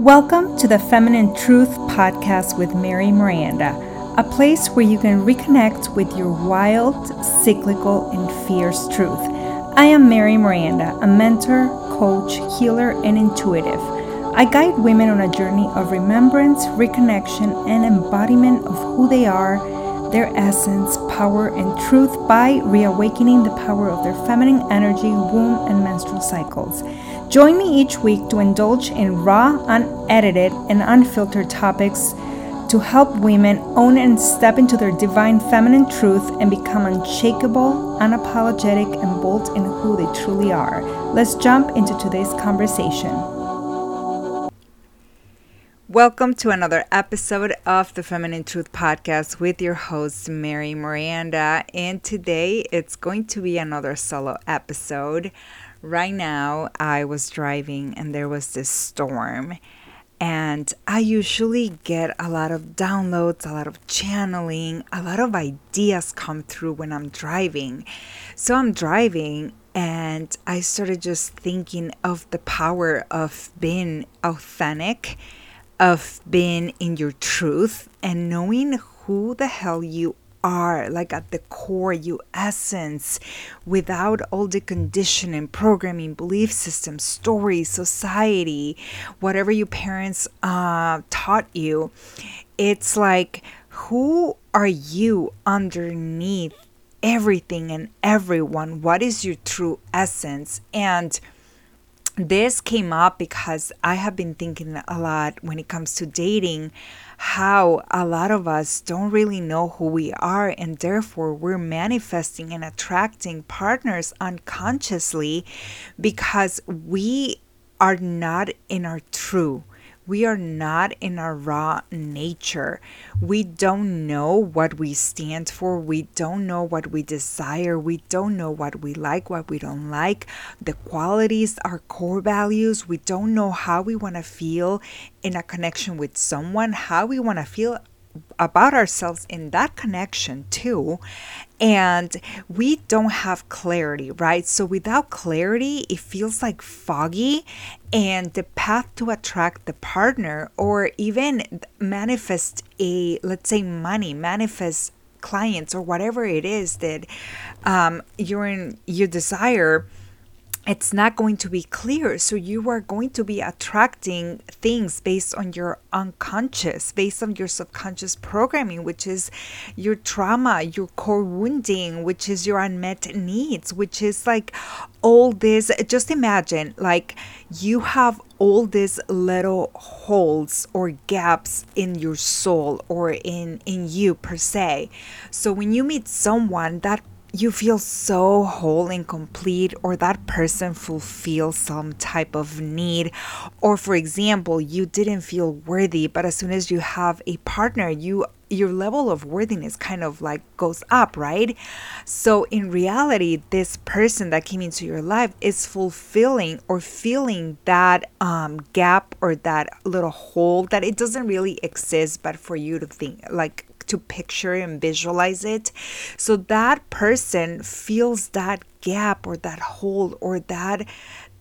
Welcome to the Feminine Truth Podcast with Mary Miranda, a place where you can reconnect with your wild, cyclical, and fierce truth. I am Mary Miranda, a mentor, coach, healer, and intuitive. I guide women on a journey of remembrance, reconnection, and embodiment of who they are, their essence, power, and truth by reawakening the power of their feminine energy, womb, and menstrual cycles. Join me each week to indulge in raw, unedited, and unfiltered topics to help women own and step into their divine feminine truth and become unshakable, unapologetic, and bold in who they truly are. Let's jump into today's conversation. Welcome to another episode of the Feminine Truth Podcast with your host, Mary Miranda. And today it's going to be another solo episode right now I was driving and there was this storm. And I usually get a lot of downloads, a lot of channeling, a lot of ideas come through when I'm driving. So I'm driving and I started just thinking of the power of being authentic, of being in your truth, and knowing who the hell you are, like at the core, you essence, without all the conditioning, programming, belief systems, stories, society, whatever your parents uh, taught you. It's like, who are you underneath everything and everyone? What is your true essence? And this came up because I have been thinking a lot when it comes to dating how a lot of us don't really know who we are and therefore we're manifesting and attracting partners unconsciously because we are not in our true we are not in our raw nature. We don't know what we stand for. We don't know what we desire. We don't know what we like, what we don't like, the qualities, our core values. We don't know how we want to feel in a connection with someone, how we want to feel about ourselves in that connection too and we don't have clarity right? So without clarity it feels like foggy and the path to attract the partner or even manifest a let's say money manifest clients or whatever it is that um, you're in you desire it's not going to be clear. So you are going to be attracting things based on your unconscious, based on your subconscious programming, which is your trauma, your core wounding, which is your unmet needs, which is like all this. Just imagine like you have all these little holes or gaps in your soul or in in you per se. So when you meet someone that you feel so whole and complete or that person fulfills some type of need. Or for example you didn't feel worthy but as soon as you have a partner you your level of worthiness kind of like goes up right? So in reality this person that came into your life is fulfilling or filling that um, gap or that little hole that it doesn't really exist but for you to think like to picture and visualize it. So that person feels that gap or that hole or that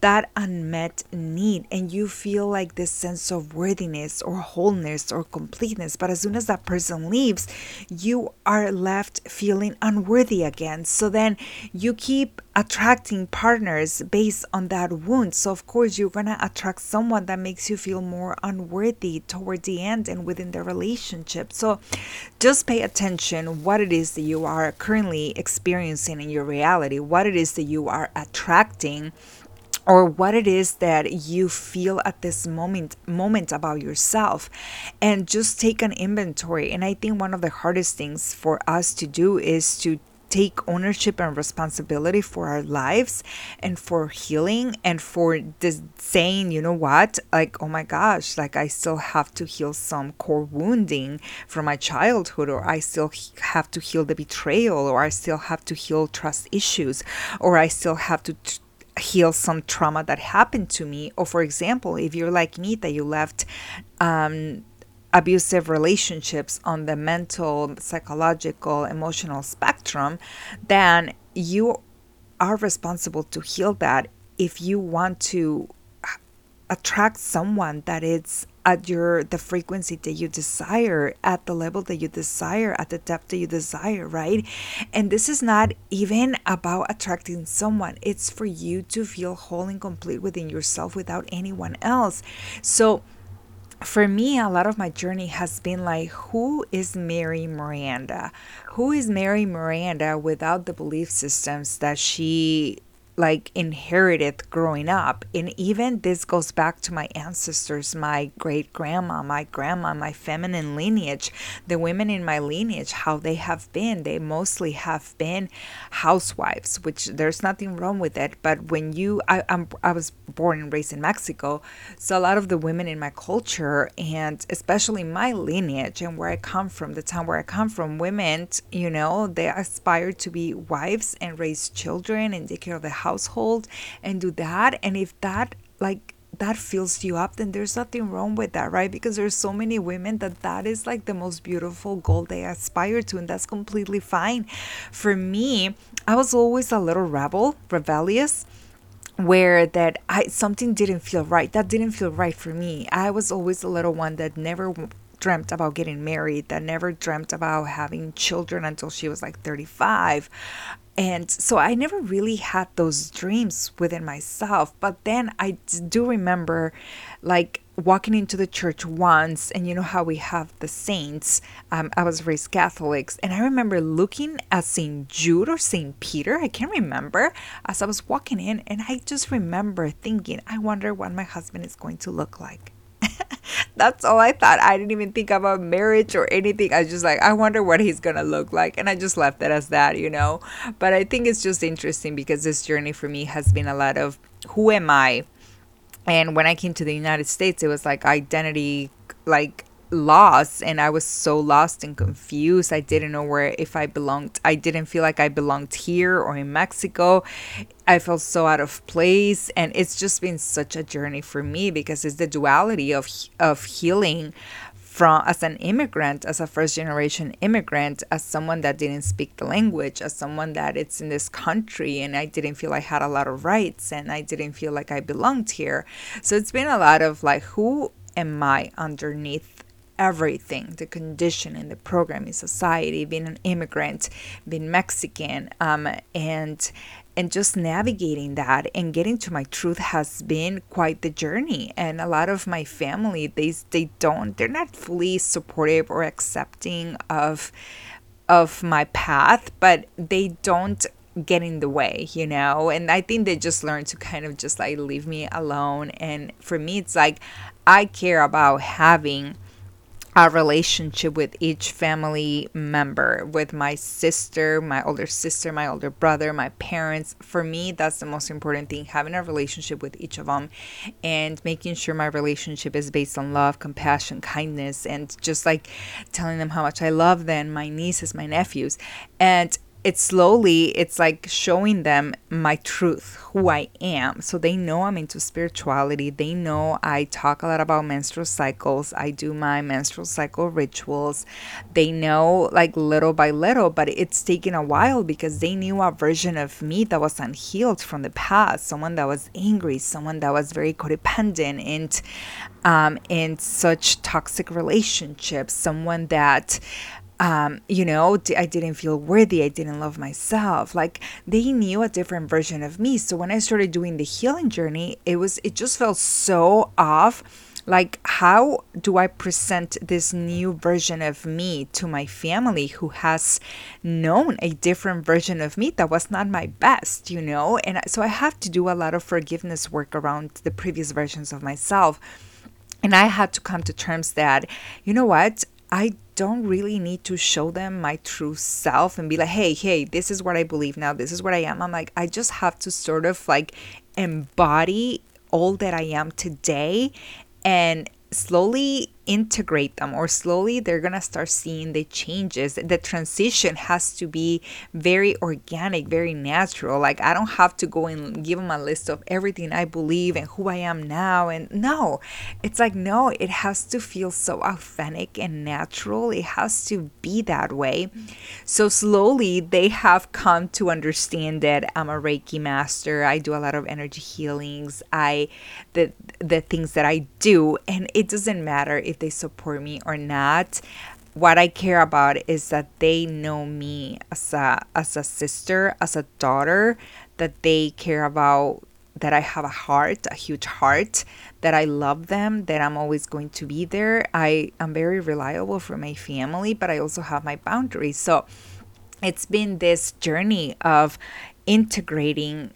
that unmet need and you feel like this sense of worthiness or wholeness or completeness. But as soon as that person leaves you are left feeling unworthy again. So then you keep attracting partners based on that wound. So of course you're going to attract someone that makes you feel more unworthy toward the end and within the relationship. So just pay attention what it is that you are currently experiencing in your reality what it is that you are attracting or what it is that you feel at this moment moment about yourself and just take an inventory. And i think one of the hardest things for us to do is to take ownership and responsibility for our lives and for healing and for this saying you know what? Like oh my gosh like i still have to heal some core wounding from my childhood or i still have to heal the betrayal or i still have to heal trust issues or i still have to t- heal some trauma that happened to me. Or, for example, if you're like me, that you left um, abusive relationships on the mental, psychological, emotional spectrum, then you are responsible to heal that if you want to attract someone that is at your the frequency that you desire at the level that you desire at the depth that you desire right? And this is not even about attracting someone. It's for you to feel whole and complete within yourself without anyone else. So for me, a lot of my journey has been like, who is Mary Miranda? Who is Mary Miranda without the belief systems that she like inherited growing up. And even this goes back to my ancestors, my great grandma, my grandma, my feminine lineage, the women in my lineage, how they have been. They mostly have been housewives, which there's nothing wrong with it. But when you, I, I'm, I was born and raised in Mexico, so a lot of the women in my culture, and especially my lineage and where I come from, the town where I come from, women, you know, they aspire to be wives and raise children and take care of the house household and do that. And if that like that fills you up then there's nothing wrong with that right? Because there's so many women that that is like the most beautiful goal they aspire to and that's completely fine. For me i was always a little rebel rebellious where that i something didn't feel right. That didn't feel right for me. I was always a little one that never dreamt about getting married that never dreamt about having children until she was like 35 and so I never really had those dreams within myself. But then I do remember like walking into the church once, and you know how we have the saints. Um, I was raised Catholics, and I remember looking at St. Jude or St. Peter, I can't remember, as I was walking in, and I just remember thinking, I wonder what my husband is going to look like. That's all I thought. I didn't even think about marriage or anything. I was just like, I wonder what he's gonna look like. And I just left it as that, you know. But I think it's just interesting because this journey for me has been a lot of who am I? And when I came to the United States, it was like identity, like lost and I was so lost and confused. I didn't know where if I belonged. I didn't feel like I belonged here or in Mexico. I felt so out of place and it's just been such a journey for me because it's the duality of of healing from as an immigrant, as a first generation immigrant, as someone that didn't speak the language, as someone that it's in this country and I didn't feel I had a lot of rights and I didn't feel like I belonged here. So it's been a lot of like who am I underneath everything. The conditioning, the programming, society, being an immigrant, being Mexican, um, and and just navigating that and getting to my truth has been quite the journey. And a lot of my family they they don't they're not fully supportive or accepting of of my path but they don't get in the way you know? And i think they just learn to kind of just like leave me alone. And for me it's like i care about having a relationship with each family member, with my sister, my older sister, my older brother, my parents. For me, that's the most important thing having a relationship with each of them and making sure my relationship is based on love, compassion, kindness, and just like telling them how much I love them, my nieces, my nephews. And it's slowly it's like showing them my truth who i am. So they know i'm into spirituality. They know i talk a lot about menstrual cycles. I do my menstrual cycle rituals. They know like little by little but it's taken a while because they knew a version of me that was unhealed from the past someone that was angry someone that was very codependent and um, in such toxic relationships someone that um, you know, I didn't feel worthy. I didn't love myself. Like they knew a different version of me. So when I started doing the healing journey, it was, it just felt so off. Like, how do I present this new version of me to my family who has known a different version of me that was not my best, you know? And so I have to do a lot of forgiveness work around the previous versions of myself. And I had to come to terms that, you know what? I don't really need to show them my true self and be like, hey, hey, this is what I believe now. This is what I am. I'm like, I just have to sort of like embody all that I am today and slowly integrate them or slowly they're going to start seeing the changes. The transition has to be very organic very natural. Like i don't have to go and give them a list of everything i believe and who i am now and no it's like no it has to feel so authentic and natural. It has to be that way. So slowly they have come to understand that i'm a reiki master. I do a lot of energy healings. I the the things that i do and it doesn't matter if they support me or not what I care about is that they know me as a as a sister, as a daughter, that they care about that I have a heart, a huge heart, that I love them, that I'm always going to be there. I am very reliable for my family, but I also have my boundaries. So it's been this journey of integrating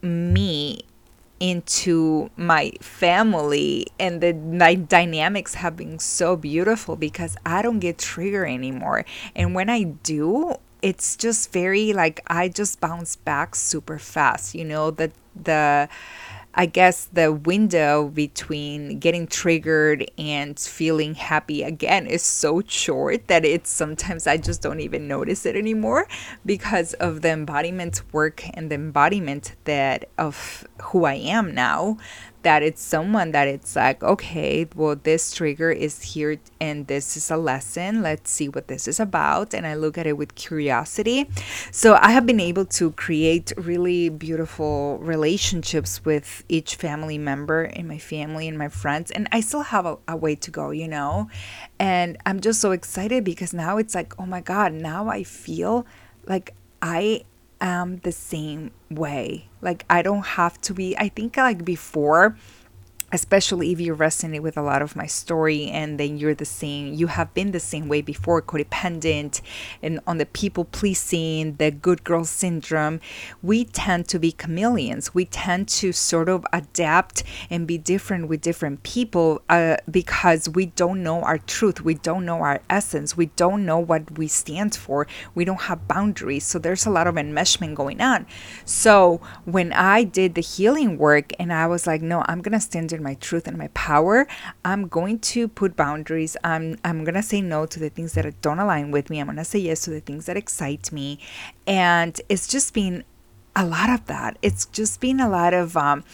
me into my family and the dynamics have been so beautiful because I don't get triggered anymore. And when I do, it's just very like I just bounce back super fast. You know, the the I guess the window between getting triggered and feeling happy again is so short that it's sometimes I just don't even notice it anymore because of the embodiment work and the embodiment that of who I am now that it's someone that it's like, okay, well, this trigger is here and this is a lesson. Let's see what this is about. And I look at it with curiosity. So I have been able to create really beautiful relationships with each family member in my family and my friends. And I still have a, a way to go, you know? And I'm just so excited because now it's like, oh my God, now I feel like I am the same way. Like I don't have to be I think like before especially if you resonate with a lot of my story and then you're the same you have been the same way before codependent and on the people pleasing the good girl syndrome. We tend to be chameleons. We tend to sort of adapt and be different with different people uh, because we don't know our truth. We don't know our essence. We don't know what we stand for. We don't have boundaries. So there's a lot of enmeshment going on. So when i did the healing work and i was like no i'm gonna stand in my truth and my power, I'm going to put boundaries. I'm I'm gonna say no to the things that don't align with me. I'm gonna say yes to the things that excite me, and it's just been a lot of that. It's just been a lot of. Um,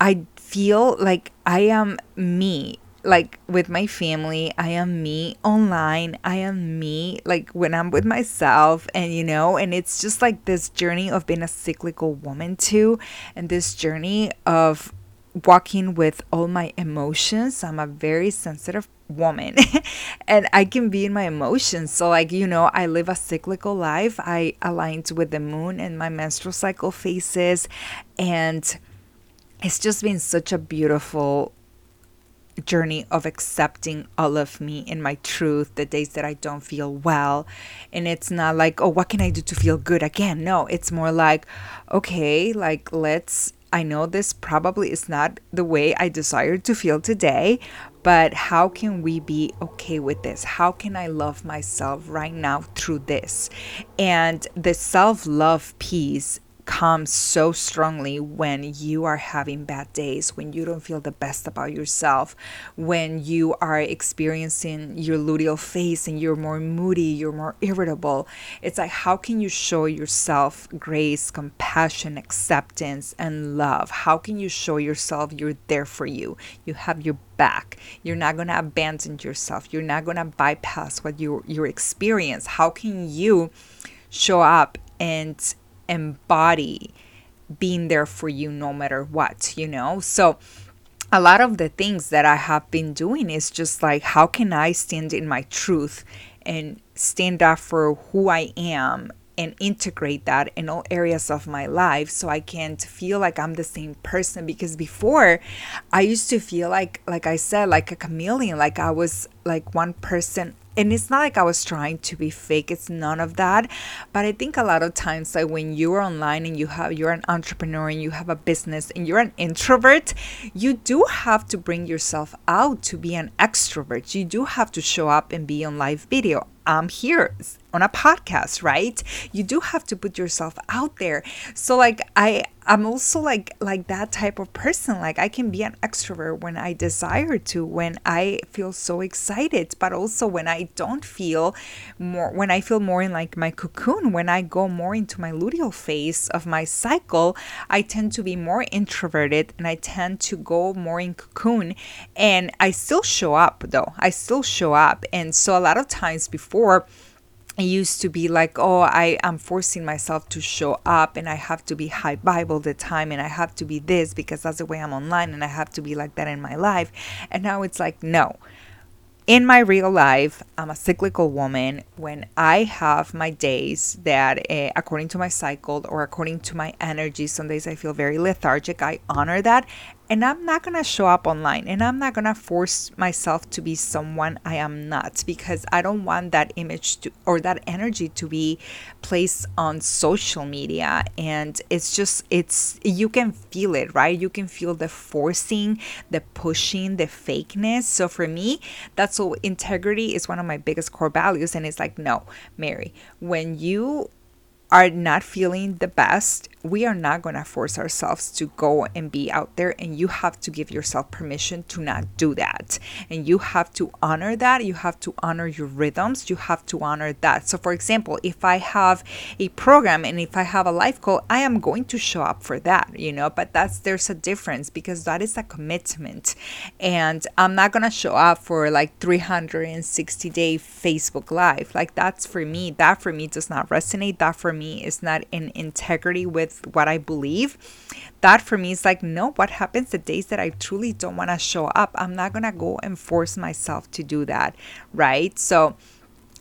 I feel like I am me like with my family i am me online i am me like when i'm with myself and you know and it's just like this journey of being a cyclical woman too and this journey of walking with all my emotions. I'm a very sensitive woman and I can be in my emotions. So, like, you know, I live a cyclical life. I aligned with the moon and my menstrual cycle phases. And it's just been such a beautiful journey of accepting all of me in my truth, the days that I don't feel well. And it's not like, oh, what can I do to feel good again? No, it's more like, okay, like, let's I know this probably is not the way I desire to feel today, but how can we be okay with this? How can I love myself right now through this? And the self love piece comes so strongly when you are having bad days, when you don't feel the best about yourself, when you are experiencing your luteal phase and you're more moody, you're more irritable. It's like, how can you show yourself grace, compassion, acceptance, and love? How can you show yourself you're there for you? You have your back. You're not going to abandon yourself. You're not going to bypass what you, you experience. How can you show up and embody being there for you no matter what, you know? So, a lot of the things that I have been doing is just like, how can I stand in my truth and stand up for who I am and integrate that in all areas of my life so I can't feel like I'm the same person because before I used to feel like like I said like a chameleon like I was like one person and it's not like I was trying to be fake. It's none of that. But I think a lot of times, like when you're online and you have you're an entrepreneur and you have a business and you're an introvert, you do have to bring yourself out to be an extrovert. You do have to show up and be on live video. I'm here on a podcast, right? You do have to put yourself out there. So like I I'm also like like that type of person. Like I can be an extrovert when I desire to, when I feel so excited, but also when I don't feel more when I feel more in like my cocoon, when I go more into my luteal phase of my cycle, I tend to be more introverted and I tend to go more in cocoon and I still show up though. I still show up. And so a lot of times before it used to be like, oh, I am forcing myself to show up and I have to be high Bible the time and I have to be this because that's the way I'm online and I have to be like that in my life. And now it's like, no. In my real life, I'm a cyclical woman. When I have my days that, uh, according to my cycle or according to my energy, some days I feel very lethargic, I honor that and I'm not going to show up online and I'm not going to force myself to be someone I am not because I don't want that image to or that energy to be placed on social media and it's just it's you can feel it, right? You can feel the forcing, the pushing, the fakeness. So for me, that's what integrity is one of my biggest core values and it's like no, Mary, when you are not feeling the best we are not going to force ourselves to go and be out there and you have to give yourself permission to not do that. And you have to honor that you have to honor your rhythms you have to honor that. So for example if i have a program and if i have a life goal i am going to show up for that you know but that's there's a difference because that is a commitment. And i'm not going to show up for like 360 day facebook live. Like that's for me that for me does not resonate that for me is not in integrity with with what I believe, that for me is like, no, what happens the days that I truly don't want to show up? I'm not going to go and force myself to do that, right? So,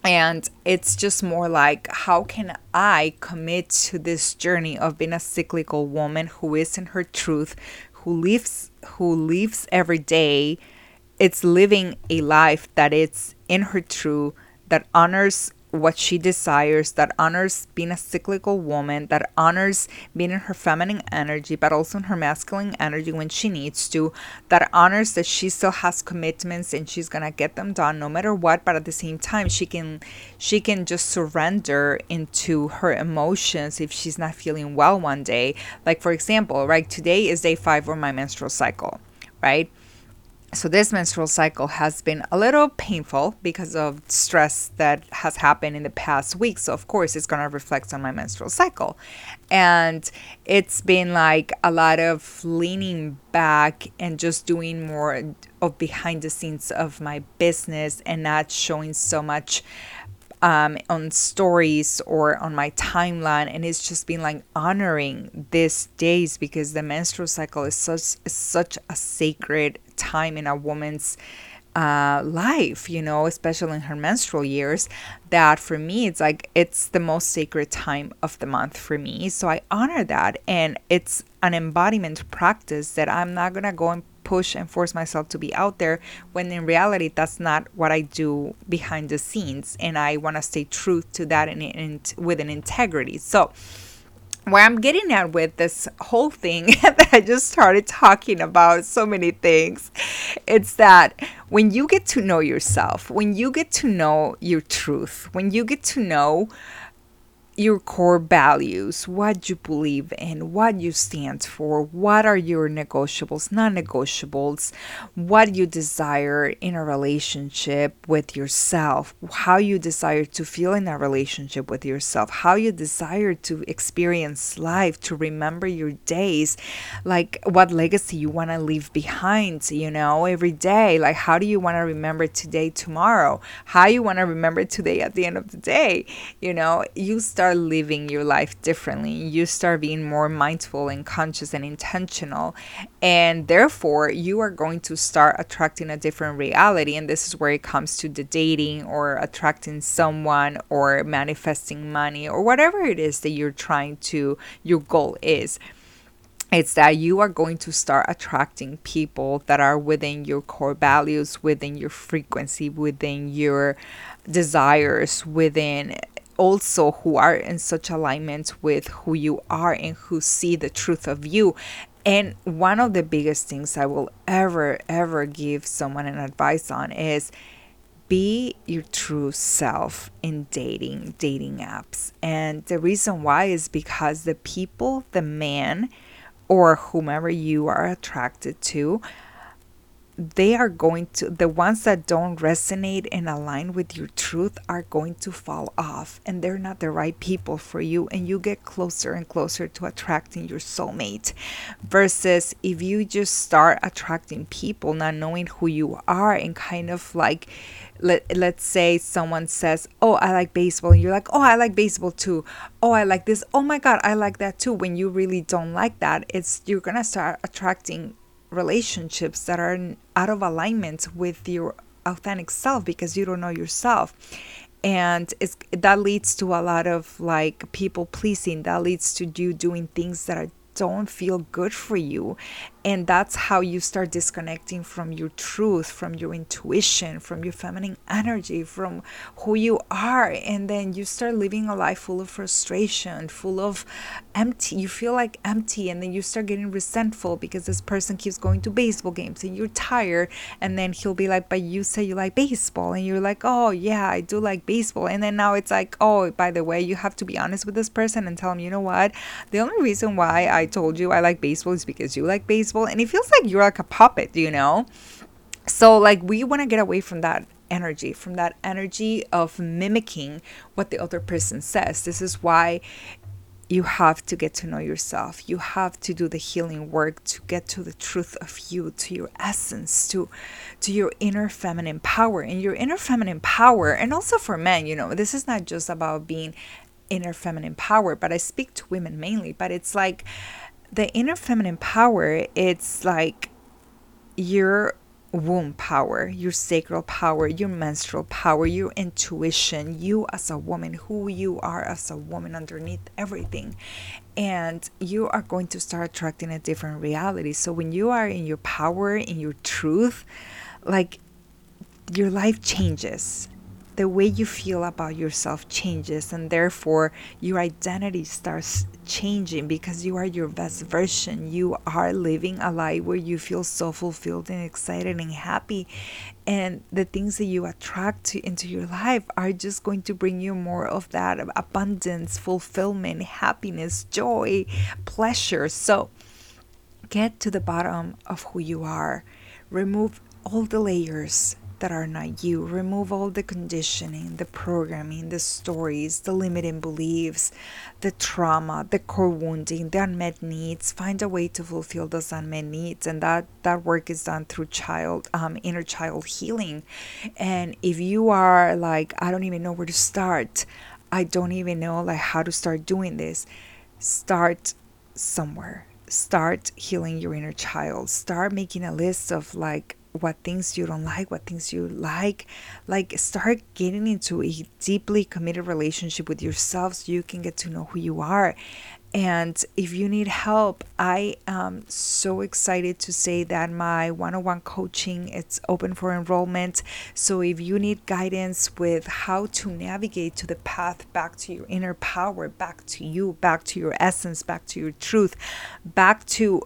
and it's just more like, how can I commit to this journey of being a cyclical woman who is in her truth, who lives, who lives every day? It's living a life that it's in her true, that honors what she desires, that honors being a cyclical woman, that honors being in her feminine energy, but also in her masculine energy when she needs to, that honors that she still has commitments and she's gonna get them done no matter what, but at the same time she can she can just surrender into her emotions if she's not feeling well one day. Like for example, right, today is day five of my menstrual cycle, right? So this menstrual cycle has been a little painful because of stress that has happened in the past week. So of course it's going to reflect on my menstrual cycle. And it's been like a lot of leaning back and just doing more of behind the scenes of my business and not showing so much um, on stories or on my timeline and it's just been like honoring these days because the menstrual cycle is such such a sacred time in a woman's uh, life, you know, especially in her menstrual years, that for me, it's like it's the most sacred time of the month for me. So I honor that. And it's an embodiment practice that I'm not going to go and push and force myself to be out there when in reality, that's not what I do behind the scenes. And I want to stay true to that and, and with an integrity. So, where I'm getting at with this whole thing that I just started talking about so many things, it's that when you get to know yourself, when you get to know your truth, when you get to know your core values, what you believe in, what you stand for, what are your negotiables, non negotiables, what you desire in a relationship with yourself, how you desire to feel in a relationship with yourself, how you desire to experience life, to remember your days, like what legacy you want to leave behind, you know, every day. Like, how do you want to remember today, tomorrow? How you want to remember today at the end of the day? You know, you start start living your life differently. You start being more mindful and conscious and intentional. And therefore, you are going to start attracting a different reality. And this is where it comes to the dating or attracting someone or manifesting money or whatever it is that you're trying to, your goal is it's that you are going to start attracting people that are within your core values, within your frequency, within your desires, within also who are in such alignment with who you are and who see the truth of you. And one of the biggest things I will ever, ever give someone an advice on is be your true self in dating, dating apps. And the reason why is because the people, the man or whomever you are attracted to they are going to the ones that don't resonate and align with your truth are going to fall off and they're not the right people for you and you get closer and closer to attracting your soulmate versus if you just start attracting people not knowing who you are and kind of like let, let's say someone says oh i like baseball and you're like oh i like baseball too. Oh i like this. Oh my god i like that too. When you really don't like that it's you're gonna start attracting relationships that are out of alignment with your authentic self because you don't know yourself and that leads to a lot of like people pleasing that leads to you doing things that are don't feel good for you. And that's how you start disconnecting from your truth, from your intuition, from your feminine energy, from who you are. And then you start living a life full of frustration, full of empty. You feel like empty. And then you start getting resentful because this person keeps going to baseball games and you're tired. And then he'll be like, But you say you like baseball. And you're like, Oh, yeah, I do like baseball. And then now it's like, Oh, by the way, you have to be honest with this person and tell him, You know what? The only reason why I told you I like baseball is because you like baseball. And it feels like you're like a puppet, you know? So, like, we want to get away from that energy, from that energy of mimicking what the other person says. This is why you have to get to know yourself. You have to do the healing work to get to the truth of you, to your essence, to to your inner feminine power. And your inner feminine power, and also for men, you know, this is not just about being inner feminine power, but I speak to women mainly, but it's like the inner feminine power, it's like your womb power, your sacral power, your menstrual power, your intuition, you as a woman, who you are as a woman underneath everything. And you are going to start attracting a different reality. So when you are in your power, in your truth, like your life changes the way you feel about yourself changes and therefore your identity starts changing because you are your best version. You are living a life where you feel so fulfilled and excited and happy and the things that you attract to, into your life are just going to bring you more of that abundance fulfillment happiness joy pleasure. So get to the bottom of who you are. Remove all the layers that are not you. Remove all the conditioning, the programming, the stories, the limiting beliefs, the trauma, the core wounding, the unmet needs. Find a way to fulfill those unmet needs, and that that work is done through child, um, inner child healing. And if you are like, I don't even know where to start, I don't even know like how to start doing this. Start somewhere start healing your inner child start making a list of like what things you don't like, what things you like. Like, start getting into a deeply committed relationship with yourself so you can get to know who you are. And if you need help, I am so excited to say that my one-on-one coaching it's open for enrollment. So if you need guidance with how to navigate to the path back to your inner power, back to you, back to your essence, back to your truth, back to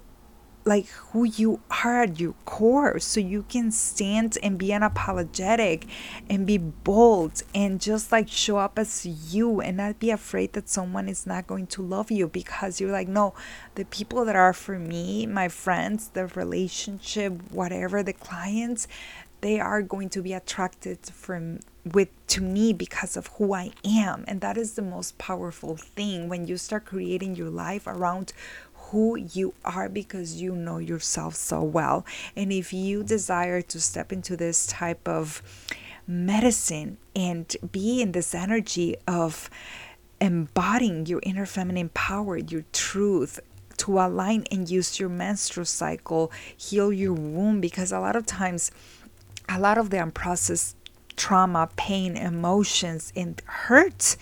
like who you are at your core. So you can stand and be unapologetic and be bold and just like show up as you and not be afraid that someone is not going to love you because you're like no the people that are for me my friends the relationship whatever the clients they are going to be attracted from with to me because of who I am. And that is the most powerful thing when you start creating your life around who you are because you know yourself so well. And if you desire to step into this type of medicine and be in this energy of embodying your inner feminine power, your truth, to align and use your menstrual cycle, heal your womb, because a lot of times, a lot of the unprocessed trauma, pain, emotions, and hurt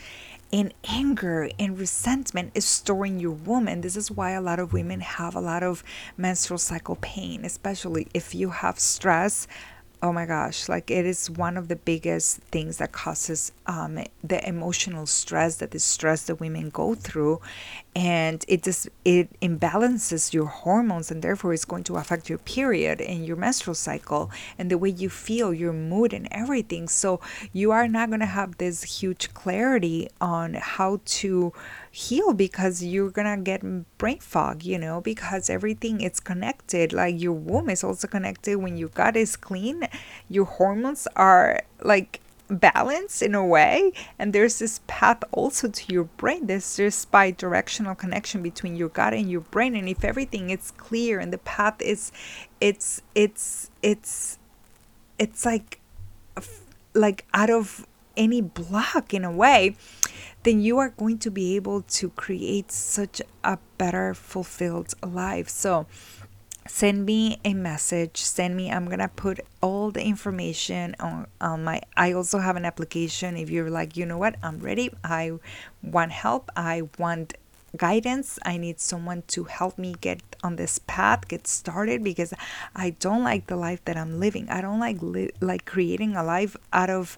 and anger and resentment is storing your womb. And this is why a lot of women have a lot of menstrual cycle pain, especially if you have stress, oh my gosh like it is one of the biggest things that causes um, the emotional stress that the stress that women go through. And it just it imbalances your hormones and therefore it's going to affect your period and your menstrual cycle and the way you feel your mood and everything. So you are not going to have this huge clarity on how to heal because you're gonna get brain fog you know because everything is connected. Like your womb is also connected. When your gut is clean your hormones are like balanced in a way. And there's this path also to your brain. There's this bi-directional connection between your gut and your brain. And if everything is clear and the path is it's it's it's it's like like out of any block in a way then you are going to be able to create such a better fulfilled life. So send me a message. Send me i'm gonna put all the information on, on my i also have an application. If you're like you know what? I'm ready. I want help. I want guidance. I need someone to help me get on this path get started because i don't like the life that i'm living. I don't like li- like creating a life out of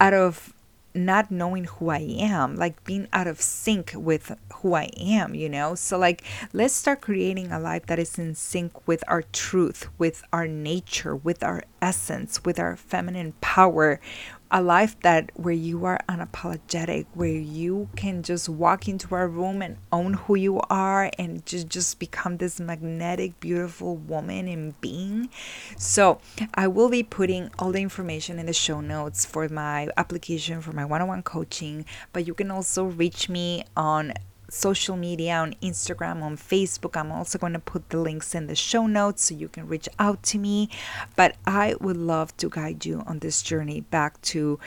out of not knowing who I am, like being out of sync with who I am, you know? So, like, let's start creating a life that is in sync with our truth, with our nature, with our essence, with our feminine power, a life that where you are unapologetic where you can just walk into a room and own who you are and just just become this magnetic beautiful woman and being. So i will be putting all the information in the show notes for my application for my one-on-one coaching but you can also reach me on social media on Instagram, on Facebook. I'm also going to put the links in the show notes so you can reach out to me. But I would love to guide you on this journey back to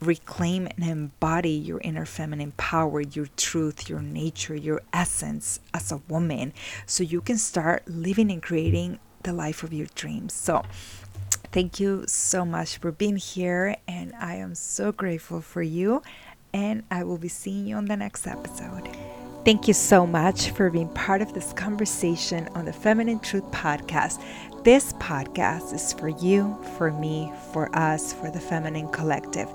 reclaim and embody your inner feminine power, your truth, your nature, your essence as a woman so you can start living and creating the life of your dreams. So, thank you so much for being here, and I am so grateful for you. And I will be seeing you on the next episode. Thank you so much for being part of this conversation on the Feminine Truth Podcast. This podcast is for you, for me, for us, for the Feminine Collective.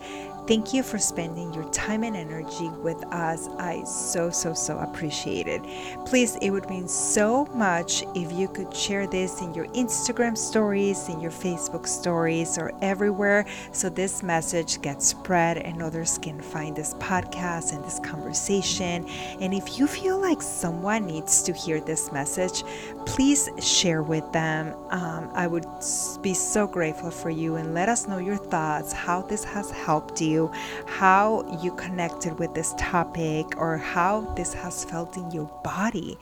Thank you for spending your time and energy with us. I so, so, so appreciate it. Please, it would mean so much if you could share this in your Instagram stories, in your Facebook stories, or everywhere so this message gets spread and others can find this podcast and this conversation. And if you feel like someone needs to hear this message, please share with them. Um, I would be so grateful for you and let us know your thoughts, how this has helped you how you connected with this topic, or how this has felt in your body.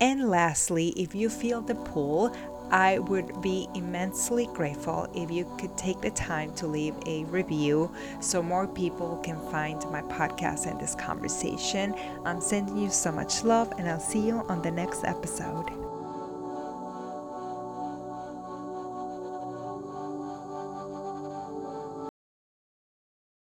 And lastly, if you feel the pull, I would be immensely grateful if you could take the time to leave a review so more people can find my podcast and this conversation. I'm sending you so much love, and I'll see you on the next episode.